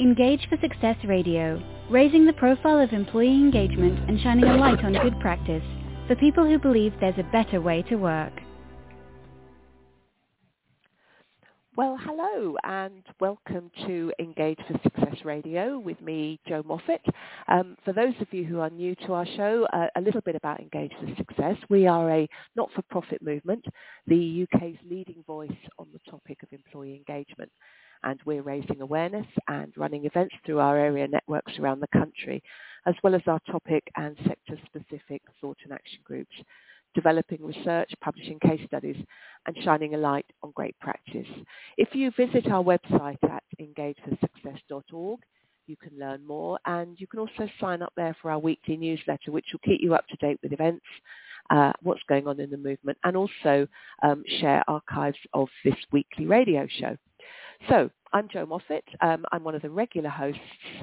Engage for Success Radio, raising the profile of employee engagement and shining a light on good practice for people who believe there's a better way to work. Well, hello and welcome to Engage for Success Radio with me, Jo Moffatt. Um, for those of you who are new to our show, uh, a little bit about Engage for Success. We are a not-for-profit movement, the UK's leading voice on the topic of employee engagement. And we're raising awareness and running events through our area networks around the country, as well as our topic and sector-specific thought and action groups developing research, publishing case studies, and shining a light on great practice. If you visit our website at engageforsuccess.org, you can learn more and you can also sign up there for our weekly newsletter which will keep you up to date with events, uh, what's going on in the movement and also um, share archives of this weekly radio show. So I'm Jo Moffatt. Um, I'm one of the regular hosts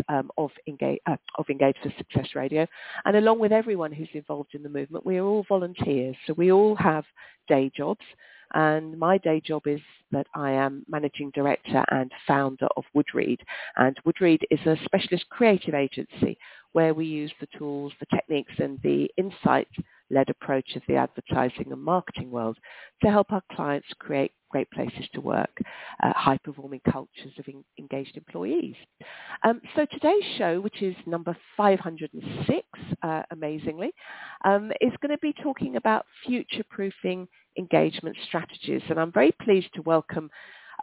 um, of, Engage, uh, of Engage for Success Radio. And along with everyone who's involved in the movement, we are all volunteers. So we all have day jobs. And my day job is that I am managing director and founder of Woodreed. And Woodreed is a specialist creative agency where we use the tools, the techniques and the insight led approach of the advertising and marketing world to help our clients create great places to work, uh, high-performing cultures of in- engaged employees. Um, so today's show, which is number 506, uh, amazingly, um, is going to be talking about future-proofing engagement strategies. And I'm very pleased to welcome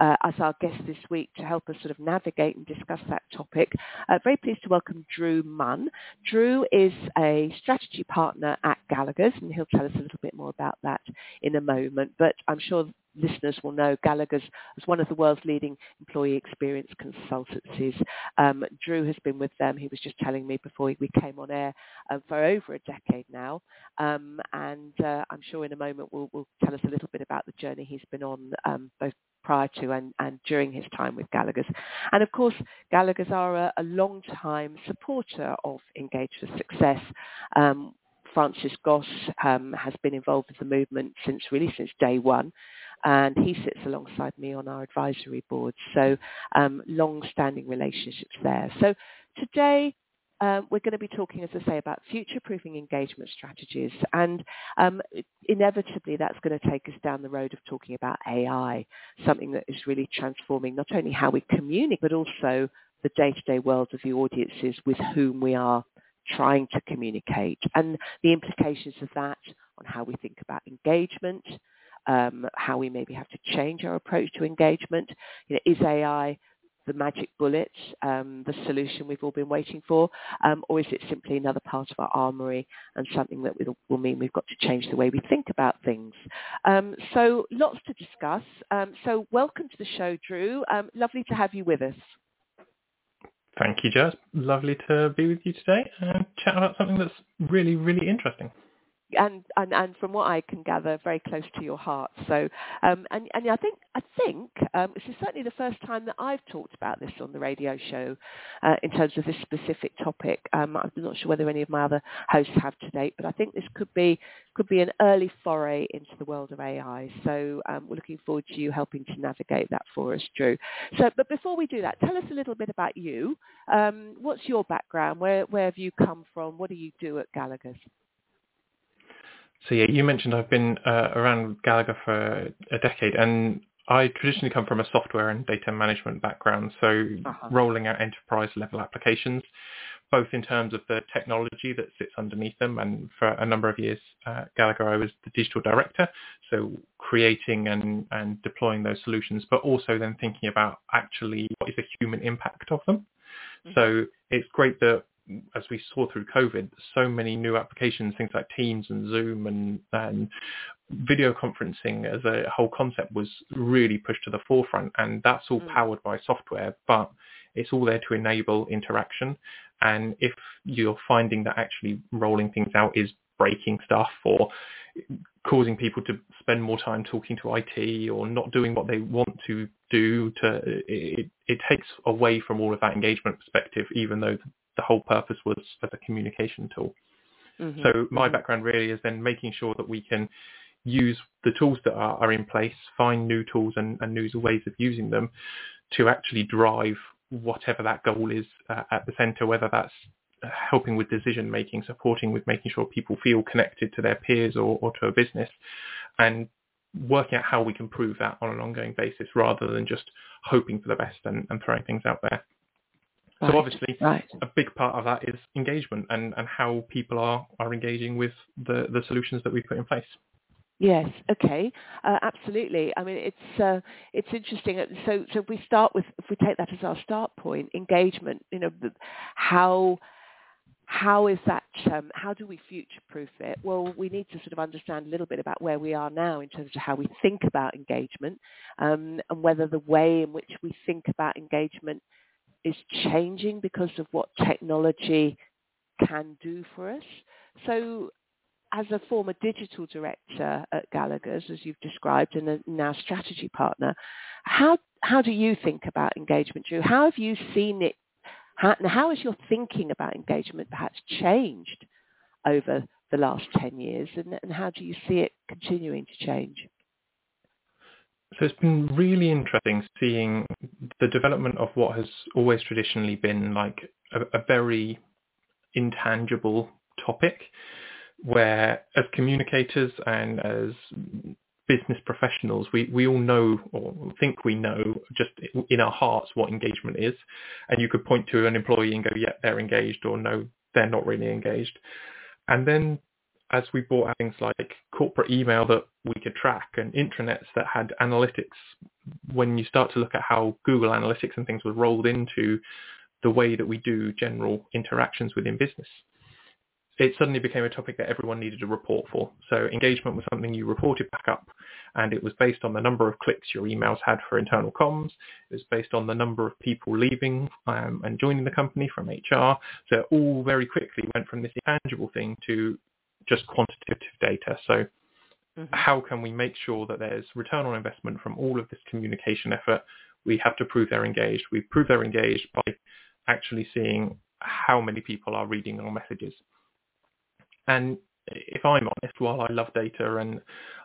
uh, as our guest this week to help us sort of navigate and discuss that topic. Uh, very pleased to welcome Drew Munn. Drew is a strategy partner at Gallagher's and he'll tell us a little bit more about that in a moment. But I'm sure listeners will know Gallagher's as one of the world's leading employee experience consultancies. Um, Drew has been with them, he was just telling me before we came on air, uh, for over a decade now. Um, and uh, I'm sure in a moment will will tell us a little bit about the journey he's been on um, both prior to and, and during his time with Gallagher's. And of course, Gallagher's are a, a long-time supporter of Engage for Success. Um, Francis Goss um, has been involved with the movement since really since day one and he sits alongside me on our advisory board. So um, long-standing relationships there. So today um, we're going to be talking, as I say, about future-proofing engagement strategies. And um, inevitably, that's going to take us down the road of talking about AI, something that is really transforming not only how we communicate, but also the day-to-day world of the audiences with whom we are trying to communicate and the implications of that on how we think about engagement, um, how we maybe have to change our approach to engagement. You know, is AI the magic bullet, um, the solution we've all been waiting for, um, or is it simply another part of our armory and something that will, will mean we've got to change the way we think about things? Um, so lots to discuss. Um, so welcome to the show, Drew. Um, lovely to have you with us. Thank you, Jess. Lovely to be with you today and chat about something that's really, really interesting and, and, and from what I can gather, very close to your heart. So, um, and, and I think I think um, this is certainly the first time that I've talked about this on the radio show uh, in terms of this specific topic. Um, I'm not sure whether any of my other hosts have to date, but I think this could be could be an early foray into the world of AI. So um, we're looking forward to you helping to navigate that for us, Drew. So, but before we do that, tell us a little bit about you. Um, what's your background? Where where have you come from? What do you do at Gallagher's? So yeah, you mentioned I've been uh, around Gallagher for a decade, and I traditionally come from a software and data management background, so uh-huh. rolling out enterprise level applications, both in terms of the technology that sits underneath them, and for a number of years, uh, Gallagher, I was the digital director, so creating and, and deploying those solutions, but also then thinking about actually what is the human impact of them. Mm-hmm. So it's great that as we saw through COVID, so many new applications, things like Teams and Zoom and, and video conferencing as a whole concept was really pushed to the forefront. And that's all mm. powered by software, but it's all there to enable interaction. And if you're finding that actually rolling things out is breaking stuff or causing people to spend more time talking to IT or not doing what they want to do to it, it takes away from all of that engagement perspective even though the whole purpose was as a communication tool. Mm-hmm. So my mm-hmm. background really is then making sure that we can use the tools that are, are in place, find new tools and, and new ways of using them to actually drive whatever that goal is uh, at the center, whether that's helping with decision making, supporting with making sure people feel connected to their peers or, or to a business, and working out how we can prove that on an ongoing basis rather than just hoping for the best and, and throwing things out there. Right. So obviously, right. a big part of that is engagement and, and how people are, are engaging with the, the solutions that we've put in place. Yes. Okay. Uh, absolutely. I mean, it's uh, it's interesting. So so if we start with if we take that as our start point, engagement. You know, how how is that? Um, how do we future-proof it? Well, we need to sort of understand a little bit about where we are now in terms of how we think about engagement, um, and whether the way in which we think about engagement is changing because of what technology can do for us. So, as a former digital director at Gallagher's, as you've described, and a now strategy partner, how how do you think about engagement, Drew? How have you seen it how, how has your thinking about engagement perhaps changed over the last 10 years and, and how do you see it continuing to change? So it's been really interesting seeing the development of what has always traditionally been like a, a very intangible topic where as communicators and as business professionals, we, we all know or think we know just in our hearts what engagement is. And you could point to an employee and go, yeah, they're engaged or no, they're not really engaged. And then as we brought out things like corporate email that we could track and intranets that had analytics, when you start to look at how Google Analytics and things were rolled into the way that we do general interactions within business, it suddenly became a topic that everyone needed a report for. So engagement was something you reported back up, and it was based on the number of clicks your emails had for internal comms. It was based on the number of people leaving um, and joining the company from HR. So it all very quickly went from this intangible thing to just quantitative data. So mm-hmm. how can we make sure that there's return on investment from all of this communication effort? We have to prove they're engaged. We prove they're engaged by actually seeing how many people are reading our messages. And if I'm honest, while I love data and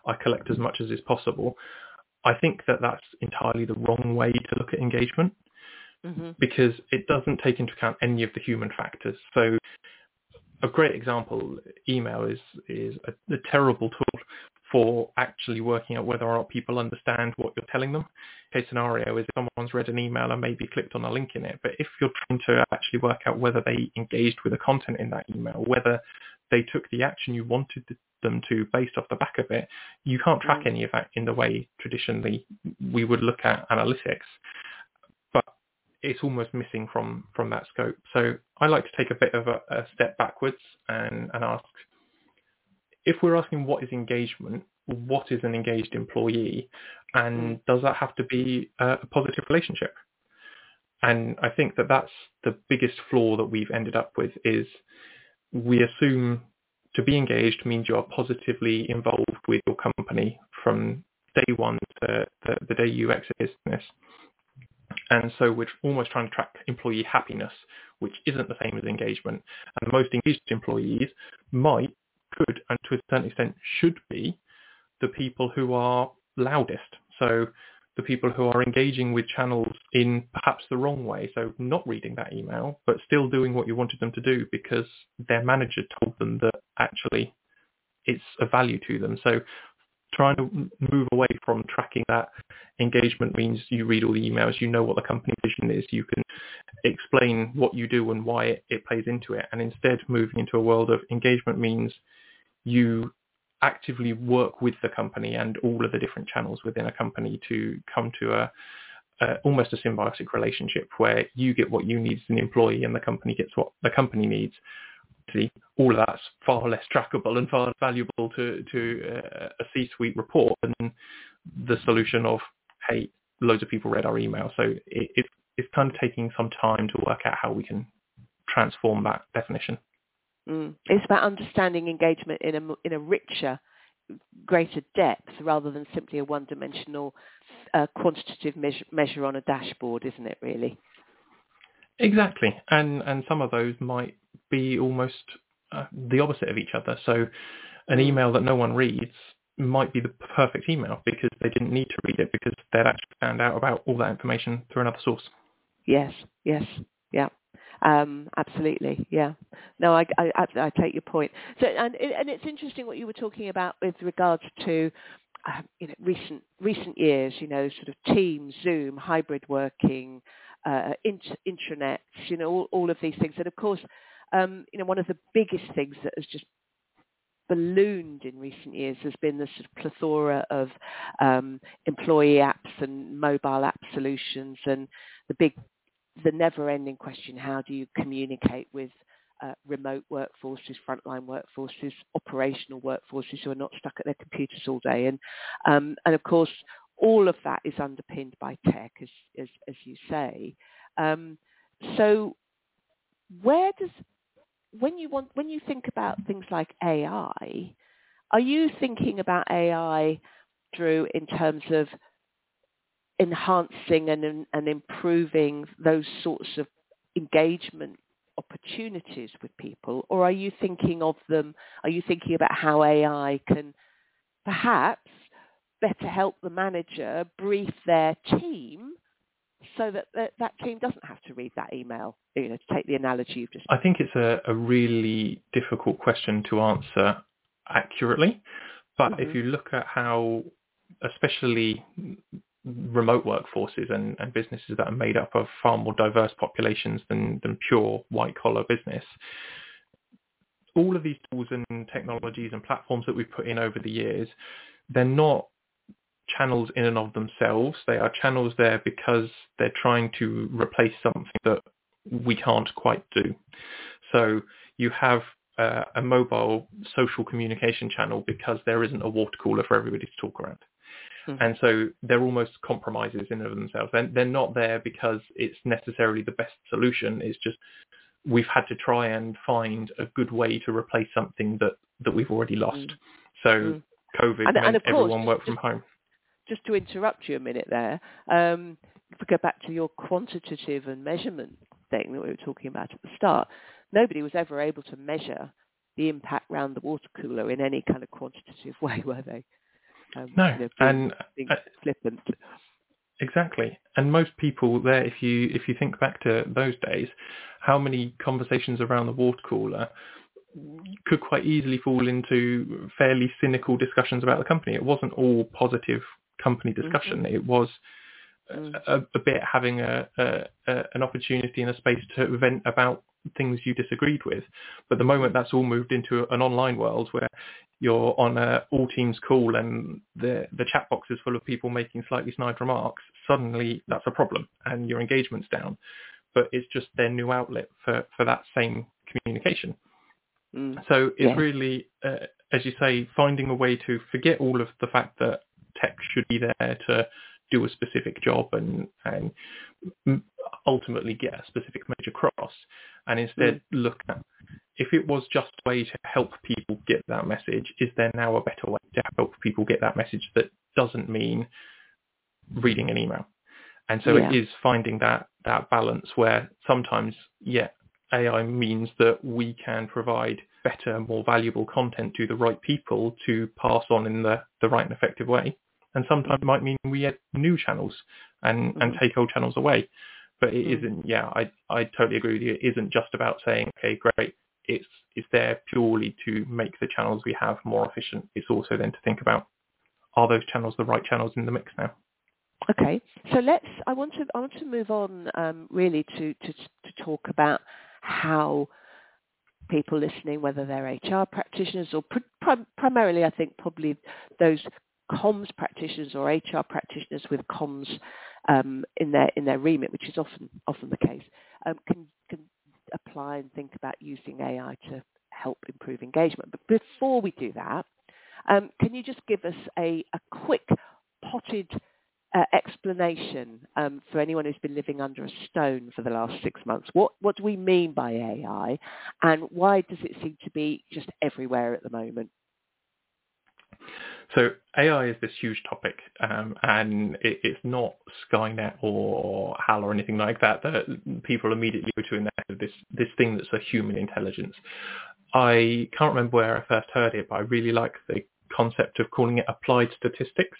I collect as much as is possible, I think that that's entirely the wrong way to look at engagement mm-hmm. because it doesn't take into account any of the human factors. So a great example, email is is a, a terrible tool for actually working out whether or not people understand what you're telling them. Case scenario is if someone's read an email and maybe clicked on a link in it, but if you're trying to actually work out whether they engaged with the content in that email, whether they took the action you wanted them to based off the back of it, you can't track mm. any of that in the way traditionally we would look at analytics. But it's almost missing from, from that scope. So I like to take a bit of a, a step backwards and, and ask, if we're asking what is engagement, what is an engaged employee, and mm. does that have to be a, a positive relationship? And I think that that's the biggest flaw that we've ended up with is we assume to be engaged means you are positively involved with your company from day one to the, the day you exit business. And so we're almost trying to track employee happiness, which isn't the same as engagement. And most engaged employees might, could, and to a certain extent should be the people who are loudest. So the people who are engaging with channels in perhaps the wrong way. So not reading that email, but still doing what you wanted them to do because their manager told them that actually it's a value to them. So trying to move away from tracking that engagement means you read all the emails, you know what the company vision is, you can explain what you do and why it, it plays into it. And instead moving into a world of engagement means you actively work with the company and all of the different channels within a company to come to a, a, almost a symbiotic relationship where you get what you need as an employee and the company gets what the company needs. All of that's far less trackable and far valuable to, to uh, a C-suite report than the solution of, hey, loads of people read our email. So it, it, it's kind of taking some time to work out how we can transform that definition. Mm. It's about understanding engagement in a in a richer, greater depth rather than simply a one-dimensional uh, quantitative measure, measure on a dashboard, isn't it? Really. Exactly, and and some of those might be almost uh, the opposite of each other. So, an mm. email that no one reads might be the perfect email because they didn't need to read it because they'd actually found out about all that information through another source. Yes, yes, yeah. Um, absolutely, yeah. No, I, I, I, take your point. So, and, and it's interesting what you were talking about with regards to, um, you know, recent recent years. You know, sort of Teams, Zoom, hybrid working, uh, int- intranets. You know, all, all of these things. And of course, um, you know, one of the biggest things that has just ballooned in recent years has been the sort of plethora of um, employee apps and mobile app solutions and the big, the never-ending question, how do you communicate with uh, remote workforces, frontline workforces, operational workforces who are not stuck at their computers all day. And, um, and of course, all of that is underpinned by tech, as, as, as you say. Um, so where does when you want when you think about things like AI, are you thinking about AI Drew in terms of enhancing and, and improving those sorts of engagement opportunities with people or are you thinking of them are you thinking about how AI can perhaps better help the manager brief their team so that, that that team doesn't have to read that email, you know, to take the analogy you've just... I think it's a, a really difficult question to answer accurately. But mm-hmm. if you look at how, especially remote workforces and, and businesses that are made up of far more diverse populations than, than pure white collar business, all of these tools and technologies and platforms that we've put in over the years, they're not channels in and of themselves. They are channels there because they're trying to replace something that we can't quite do. So you have uh, a mobile social communication channel because there isn't a water cooler for everybody to talk around. Mm-hmm. And so they're almost compromises in and of themselves. They're, they're not there because it's necessarily the best solution. It's just we've had to try and find a good way to replace something that, that we've already lost. Mm. So mm. COVID and, meant and everyone worked from home just to interrupt you a minute there, um, if we go back to your quantitative and measurement thing that we were talking about at the start, nobody was ever able to measure the impact round the water cooler in any kind of quantitative way, were they? Um, no, you know, and being uh, flippant. Exactly, and most people there, if you if you think back to those days, how many conversations around the water cooler could quite easily fall into fairly cynical discussions about the company. It wasn't all positive company discussion. Mm-hmm. It was mm. a, a, bit having a, a, an opportunity and a space to vent about things you disagreed with. But the moment that's all moved into an online world where you're on a all teams call and the the chat box is full of people making slightly snide remarks, suddenly that's a problem and your engagement's down. But it's just their new outlet for, for that same communication. Mm. So it's yeah. really, uh, as you say, finding a way to forget all of the fact that tech should be there to do a specific job and, and ultimately get a specific message across and instead mm. look at if it was just a way to help people get that message, is there now a better way to help people get that message that doesn't mean reading an email? And so yeah. it is finding that, that balance where sometimes, yeah, AI means that we can provide better, more valuable content to the right people to pass on in the, the right and effective way and sometimes it might mean we add new channels and, mm-hmm. and take old channels away. But it mm-hmm. not yeah, I, I totally agree with you. It isn't just about saying, okay, great, it's, it's there purely to make the channels we have more efficient. It's also then to think about, are those channels the right channels in the mix now? Okay, so let's. I want to. I want to move on um, really to, to to talk about how people listening, whether they're HR practitioners or pr- primarily, I think probably those comms practitioners or HR practitioners with comms um, in their in their remit, which is often often the case, um, can can apply and think about using AI to help improve engagement. But before we do that, um, can you just give us a, a quick potted uh, explanation um, for anyone who's been living under a stone for the last six months? What what do we mean by AI, and why does it seem to be just everywhere at the moment? So AI is this huge topic, um, and it, it's not Skynet or HAL or anything like that that people immediately go to in their this this thing that's a human intelligence. I can't remember where I first heard it, but I really like the concept of calling it applied statistics.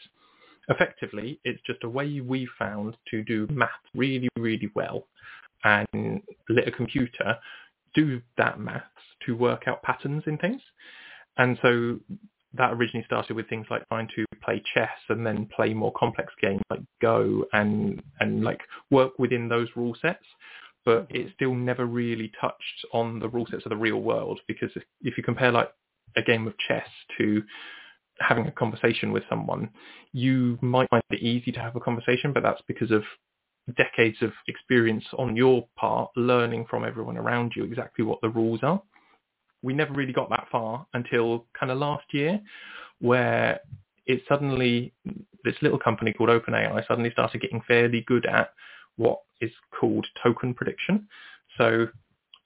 effectively, it's just a way we found to do math really, really well and let a computer do that maths to work out patterns in things. And so that originally started with things like trying to play chess and then play more complex games like Go and and like work within those rule sets. But it still never really touched on the rule sets of the real world because if, if you compare like a game of chess to having a conversation with someone, you might find it easy to have a conversation, but that's because of decades of experience on your part learning from everyone around you exactly what the rules are. We never really got that far until kind of last year where it suddenly, this little company called OpenAI suddenly started getting fairly good at what is called token prediction. So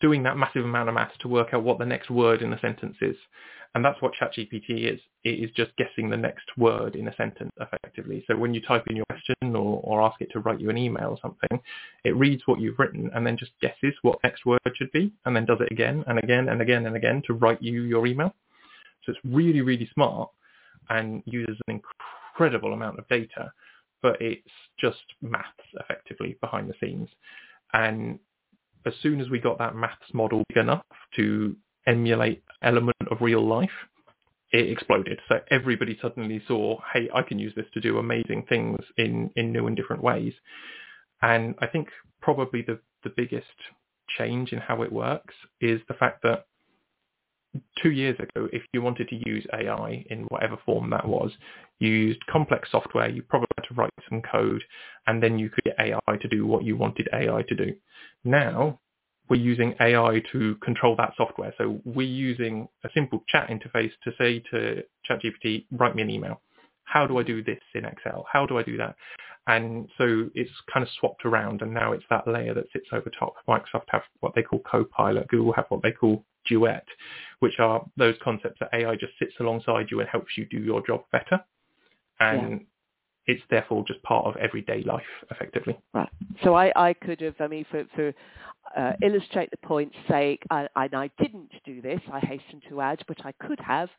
doing that massive amount of math to work out what the next word in a sentence is. And that's what ChatGPT is. It is just guessing the next word in a sentence effectively. So when you type in your question or, or ask it to write you an email or something, it reads what you've written and then just guesses what next word should be and then does it again and again and again and again to write you your email. So it's really, really smart and uses an incredible amount of data, but it's just maths effectively behind the scenes. And as soon as we got that maths model big enough to emulate element of real life, it exploded. So everybody suddenly saw, hey, I can use this to do amazing things in, in new and different ways. And I think probably the, the biggest change in how it works is the fact that two years ago, if you wanted to use AI in whatever form that was, you used complex software, you probably had to write some code, and then you could get AI to do what you wanted AI to do. Now, we're using AI to control that software. So we're using a simple chat interface to say to ChatGPT, write me an email. How do I do this in Excel? How do I do that? And so it's kind of swapped around and now it's that layer that sits over top. Microsoft have what they call Copilot. Google have what they call Duet, which are those concepts that AI just sits alongside you and helps you do your job better. And yeah it's therefore just part of everyday life, effectively. Right. So I, I could have, I mean, for, for uh, illustrate the point's sake, I, and I didn't do this, I hasten to add, but I could have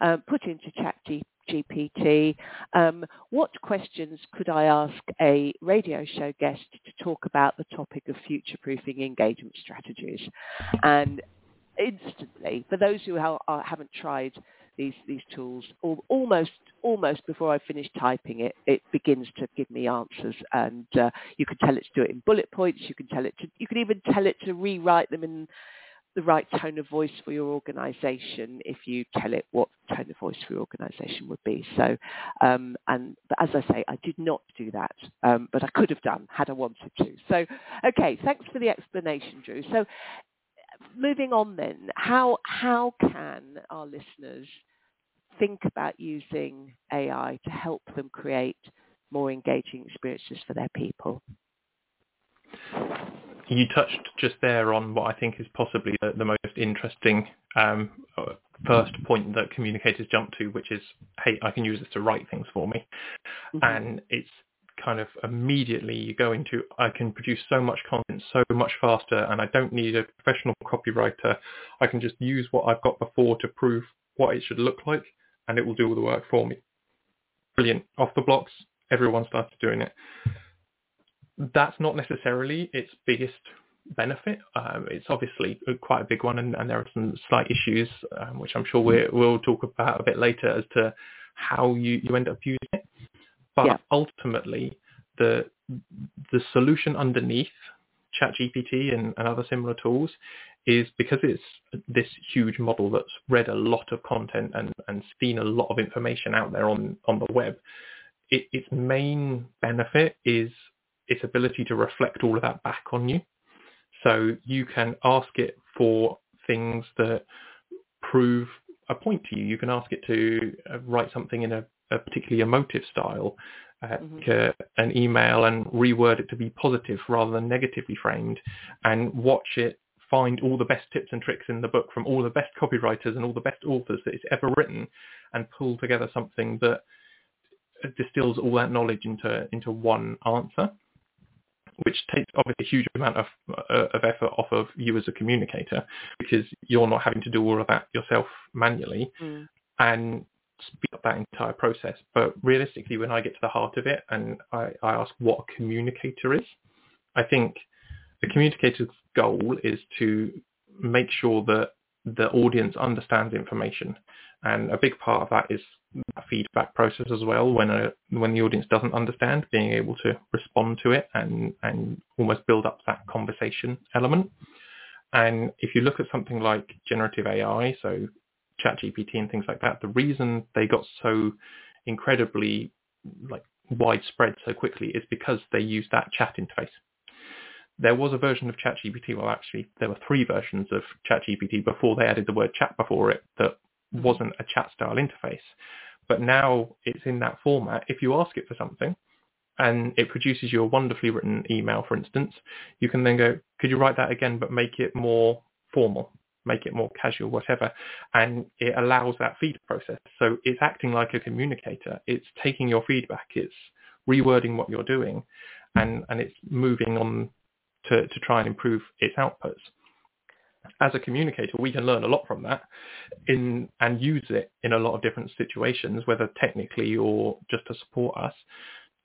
um, put into ChatGPT, um, what questions could I ask a radio show guest to talk about the topic of future-proofing engagement strategies? And instantly, for those who ha- haven't tried these these tools almost almost before I finish typing it, it begins to give me answers, and uh, you can tell it to do it in bullet points. You can tell it to you can even tell it to rewrite them in the right tone of voice for your organisation if you tell it what tone of voice for your organisation would be. So, um, and as I say, I did not do that, um, but I could have done had I wanted to. So, okay, thanks for the explanation, Drew. So, moving on then, how how can our listeners think about using AI to help them create more engaging experiences for their people? You touched just there on what I think is possibly the, the most interesting um, first point that communicators jump to, which is, hey, I can use this to write things for me. Mm-hmm. And it's kind of immediately you go into I can produce so much content so much faster and I don't need a professional copywriter. I can just use what I've got before to prove what it should look like and it will do all the work for me. Brilliant. Off the blocks, everyone started doing it. That's not necessarily its biggest benefit. Um, it's obviously quite a big one and, and there are some slight issues um, which I'm sure we will talk about a bit later as to how you, you end up using it. But yeah. ultimately, the the solution underneath ChatGPT and, and other similar tools is because it's this huge model that's read a lot of content and, and seen a lot of information out there on, on the web, it, its main benefit is its ability to reflect all of that back on you. So you can ask it for things that prove a point to you. You can ask it to uh, write something in a a particularly emotive style, uh, mm-hmm. an email and reword it to be positive rather than negatively framed, and watch it find all the best tips and tricks in the book from all the best copywriters and all the best authors that it's ever written, and pull together something that distills all that knowledge into into one answer which takes obviously a huge amount of, uh, of effort off of you as a communicator because you're not having to do all of that yourself manually. Mm. And speed up that entire process. But realistically, when I get to the heart of it and I, I ask what a communicator is, I think the communicator's goal is to make sure that the audience understands information. And a big part of that is that feedback process as well. When a when the audience doesn't understand, being able to respond to it and and almost build up that conversation element. And if you look at something like generative AI, so ChatGPT and things like that, the reason they got so incredibly like widespread so quickly is because they use that chat interface. There was a version of ChatGPT, well actually there were three versions of ChatGPT before they added the word chat before it that. Wasn't a chat style interface. But now it's in that format. If you ask it for something and it produces you a wonderfully written email, for instance, you can then go, could you write that again but make it more formal? make it more casual, whatever. And it allows that feed process. So it's acting like a communicator. It's taking your feedback. It's rewording what you're doing and, and it's moving on to, to try and improve its outputs. As a communicator, we can learn a lot from that in and use it in a lot of different situations, whether technically or just to support us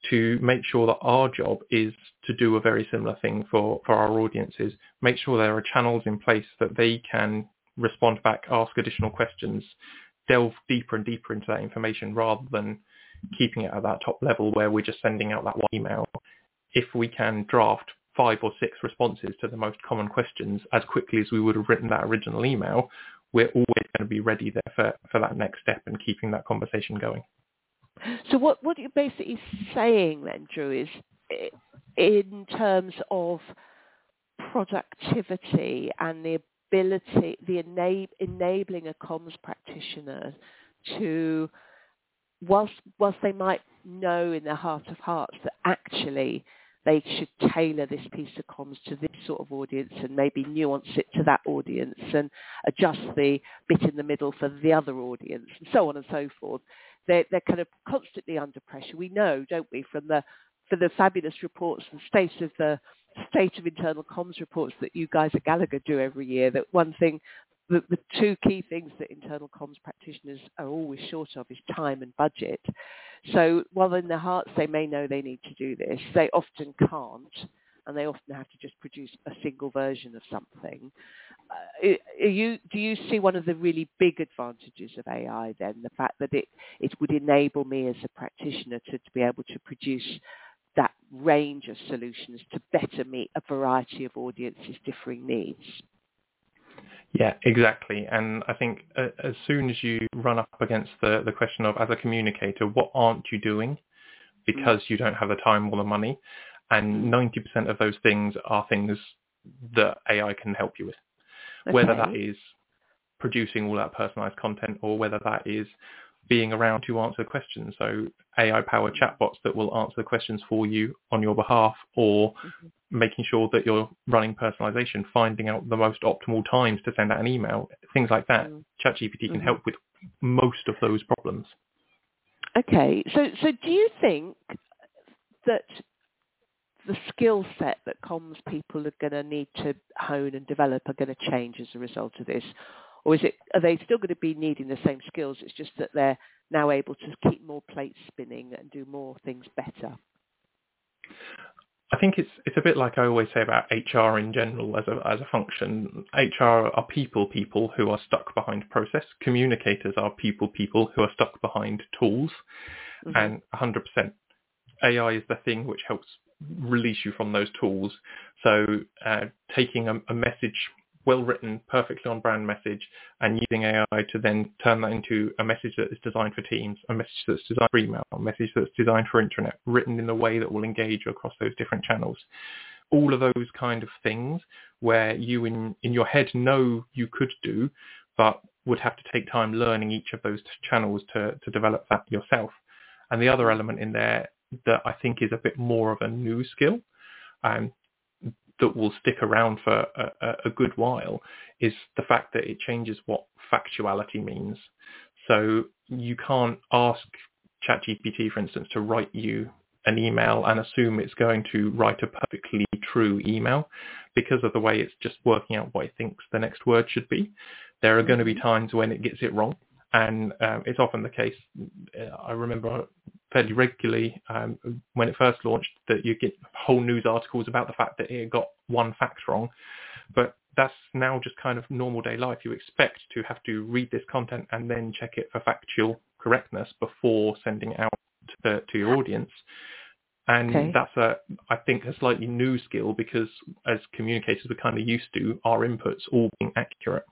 to make sure that our job is to do a very similar thing for, for our audiences, make sure there are channels in place that they can respond back, ask additional questions, delve deeper and deeper into that information rather than keeping it at that top level where we're just sending out that one email. If we can draft five or six responses to the most common questions as quickly as we would have written that original email, we're always going to be ready there for, for that next step and keeping that conversation going. So what, what you're basically saying then, Drew, is in terms of productivity and the ability, the enab- enabling a comms practitioner to, whilst, whilst they might know in their heart of hearts that actually they should tailor this piece of comms to this sort of audience and maybe nuance it to that audience and adjust the bit in the middle for the other audience and so on and so forth they're, they're kind of constantly under pressure. We know, don't we, from the from the fabulous reports and state of the state of internal comms reports that you guys at Gallagher do every year, that one thing, the, the two key things that internal comms practitioners are always short of is time and budget. So while in their hearts they may know they need to do this, they often can't and they often have to just produce a single version of something. Uh, you, do you see one of the really big advantages of AI then, the fact that it, it would enable me as a practitioner to, to be able to produce that range of solutions to better meet a variety of audiences' differing needs? Yeah, exactly. And I think uh, as soon as you run up against the, the question of, as a communicator, what aren't you doing because mm. you don't have the time or the money? And 90% of those things are things that AI can help you with. Okay. Whether that is producing all that personalized content or whether that is being around to answer questions. So AI-powered chatbots that will answer the questions for you on your behalf or mm-hmm. making sure that you're running personalization, finding out the most optimal times to send out an email, things like that. Mm-hmm. ChatGPT can mm-hmm. help with most of those problems. Okay, so so do you think that the skill set that comms people are going to need to hone and develop are going to change as a result of this? Or is it, are they still going to be needing the same skills? It's just that they're now able to keep more plates spinning and do more things better. I think it's it's a bit like I always say about HR in general as a as a function. HR are people people who are stuck behind process. Communicators are people people who are stuck behind tools. Mm-hmm. And 100% AI is the thing which helps release you from those tools. So uh, taking a, a, message, well written, perfectly on brand message, and using AI to then turn that into a message that is designed for Teams, a message that's designed for email, a message that's designed for intranet, written in a way that will engage across those different channels. All of those kind of things where you in, in your head know you could do, but would have to take time learning each of those channels to, to develop that yourself. And the other element in there that I think is a bit more of a new skill um, that will stick around for a, a, good while is the fact that it changes what factuality means. So you can't ask ChatGPT, for instance, to write you an email and assume it's going to write a perfectly true email because of the way it's just working out what it thinks the next word should be. There are going to be mm-hmm. times when it gets it wrong And um, it's often the case, I remember fairly regularly um, when it first launched that you get whole news articles about the fact that it got one fact wrong. But that's now just kind of normal day life. You expect to have to read this content and then check it for factual correctness before sending it out to, to your audience. And okay. that's a, I think, a slightly new skill because as communicators, we're kind of used to our inputs all being accurate.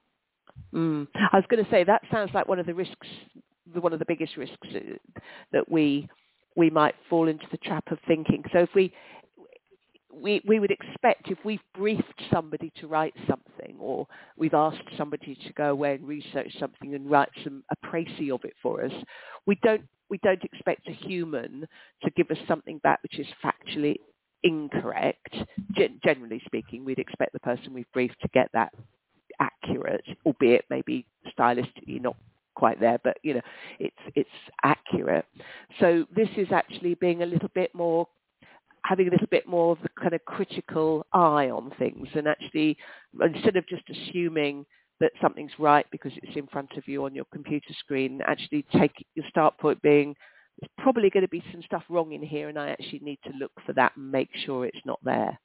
Mm. I was going to say that sounds like one of the risks, one of the biggest risks uh, that we we might fall into the trap of thinking. So if we we, we would expect if we've briefed somebody to write something or we've asked somebody to go away and research something and write some a précis of it for us, we don't we don't expect a human to give us something back which is factually incorrect. Gen- generally speaking, we'd expect the person we've briefed to get that accurate, albeit maybe stylistically not quite there, but you know, it's it's accurate. So this is actually being a little bit more having a little bit more of the kind of critical eye on things and actually instead of just assuming that something's right because it's in front of you on your computer screen, actually take your start point being there's probably going to be some stuff wrong in here and I actually need to look for that and make sure it's not there.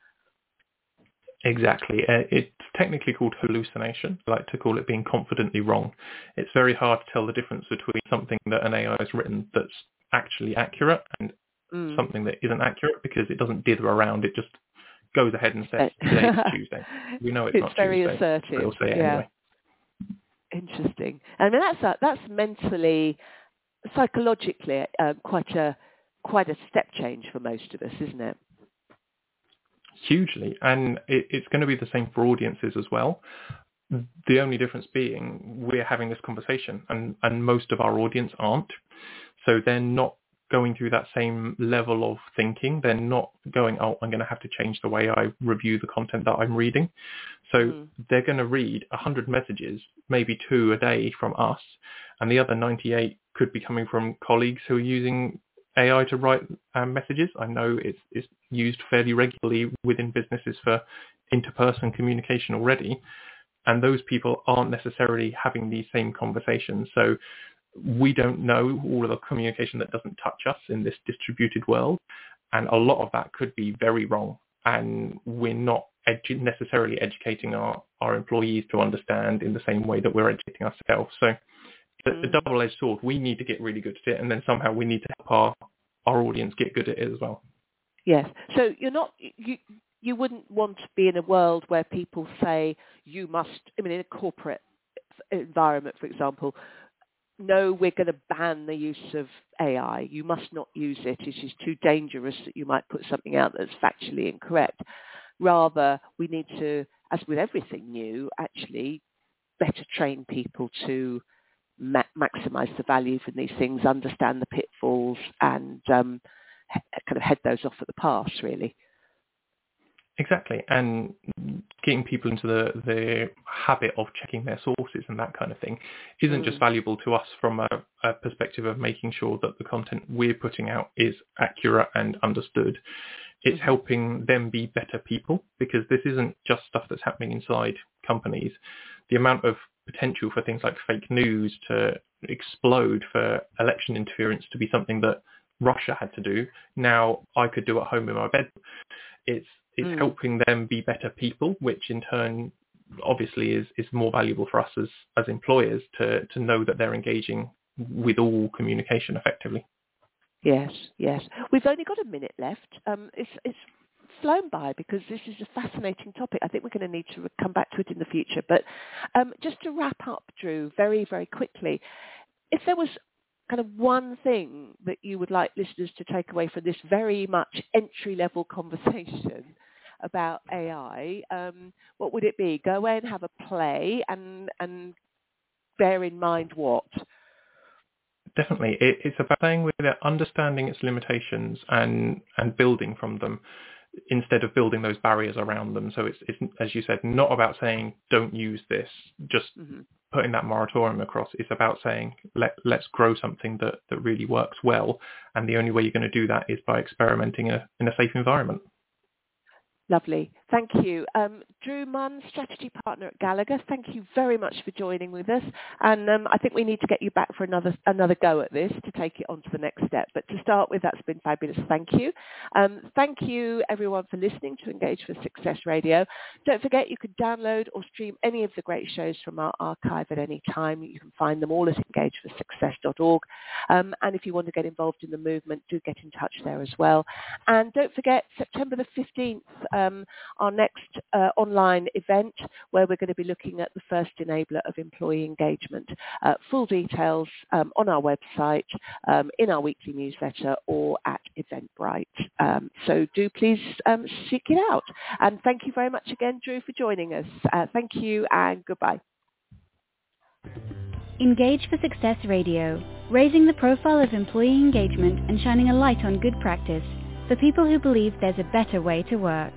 Exactly. Uh, it's technically called hallucination. I like to call it being confidently wrong. It's very hard to tell the difference between something that an AI has written that's actually accurate and mm. something that isn't accurate because it doesn't dither around. It just goes ahead and says today's Tuesday. We know it's, it's not very Tuesday. assertive. It'll say it yeah. anyway. Interesting. I mean, that's that's mentally, psychologically, uh, quite a quite a step change for most of us, isn't it? Hugely, and it, it's going to be the same for audiences as well. The only difference being we're having this conversation, and, and most of our audience aren't. So they're not going through that same level of thinking. They're not going, oh, I'm going to have to change the way I review the content that I'm reading. So mm. they're going to read 100 messages, maybe two a day from us, and the other 98 could be coming from colleagues who are using AI to write um, messages. I know it's, it's used fairly regularly within businesses for interperson communication already, and those people aren't necessarily having these same conversations. So we don't know all of the communication that doesn't touch us in this distributed world, and a lot of that could be very wrong, and we're not edu- necessarily educating our, our employees to understand in the same way that we're educating ourselves. So a mm. double-edged sword. We need to get really good at it, and then somehow we need to help our, our audience get good at it as well. Yes. So you're not you you wouldn't want to be in a world where people say you must. I mean, in a corporate environment, for example, no, we're going to ban the use of AI. You must not use it. It is too dangerous that you might put something out that's factually incorrect. Rather, we need to, as with everything new, actually better train people to ma- maximize the value from these things, understand the pitfalls, and um, he- kind of head those off at the pass, really. Exactly, and getting people into the, the habit of checking their sources and that kind of thing isn't mm. just valuable to us from a, a, perspective of making sure that the content we're putting out is accurate and understood. It's mm-hmm. helping them be better people because this isn't just stuff that's happening inside companies. The amount of potential for things like fake news to explode, for election interference to be something that Russia had to do, now I could do at home in my bed. It's it's mm. helping them be better people, which in turn obviously is, is more valuable for us as, as employers to, to know that they're engaging with all communication effectively. Yes, yes. We've only got a minute left. Um, it's, it's flown by because this is a fascinating topic. I think we're going to need to come back to it in the future. But um, just to wrap up, Drew, very, very quickly, if there was kind of one thing that you would like listeners to take away from this very much entry-level conversation about AI, um, what would it be? Go away and have a play and, and bear in mind what? Definitely. It, it's about playing with it, understanding its limitations and, and building from them instead of building those barriers around them. So it's, it's as you said, not about saying don't use this, just mm-hmm. putting that moratorium across. It's about saying let let's grow something that, that really works well, and the only way you're going to do that is by experimenting in a, in a safe environment. Lovely. Thank you. Um, Drew Munn, strategy partner at Gallagher, thank you very much for joining with us. And um, I think we need to get you back for another another go at this to take it on to the next step. But to start with, that's been fabulous. Thank you. Um, thank you, everyone, for listening to Engage for Success Radio. Don't forget you can download or stream any of the great shows from our archive at any time. You can find them all at engageforsuccess.org. Um, and if you want to get involved in the movement, do get in touch there as well. And don't forget, September the 15th, um, our next uh, online event where we're going to be looking at the first enabler of employee engagement. Uh, full details um, on our website, um, in our weekly newsletter or at Eventbrite. Um, so do please um, seek it out. And thank you very much again, Drew, for joining us. Uh, thank you and goodbye. Engage for Success Radio, raising the profile of employee engagement and shining a light on good practice for people who believe there's a better way to work.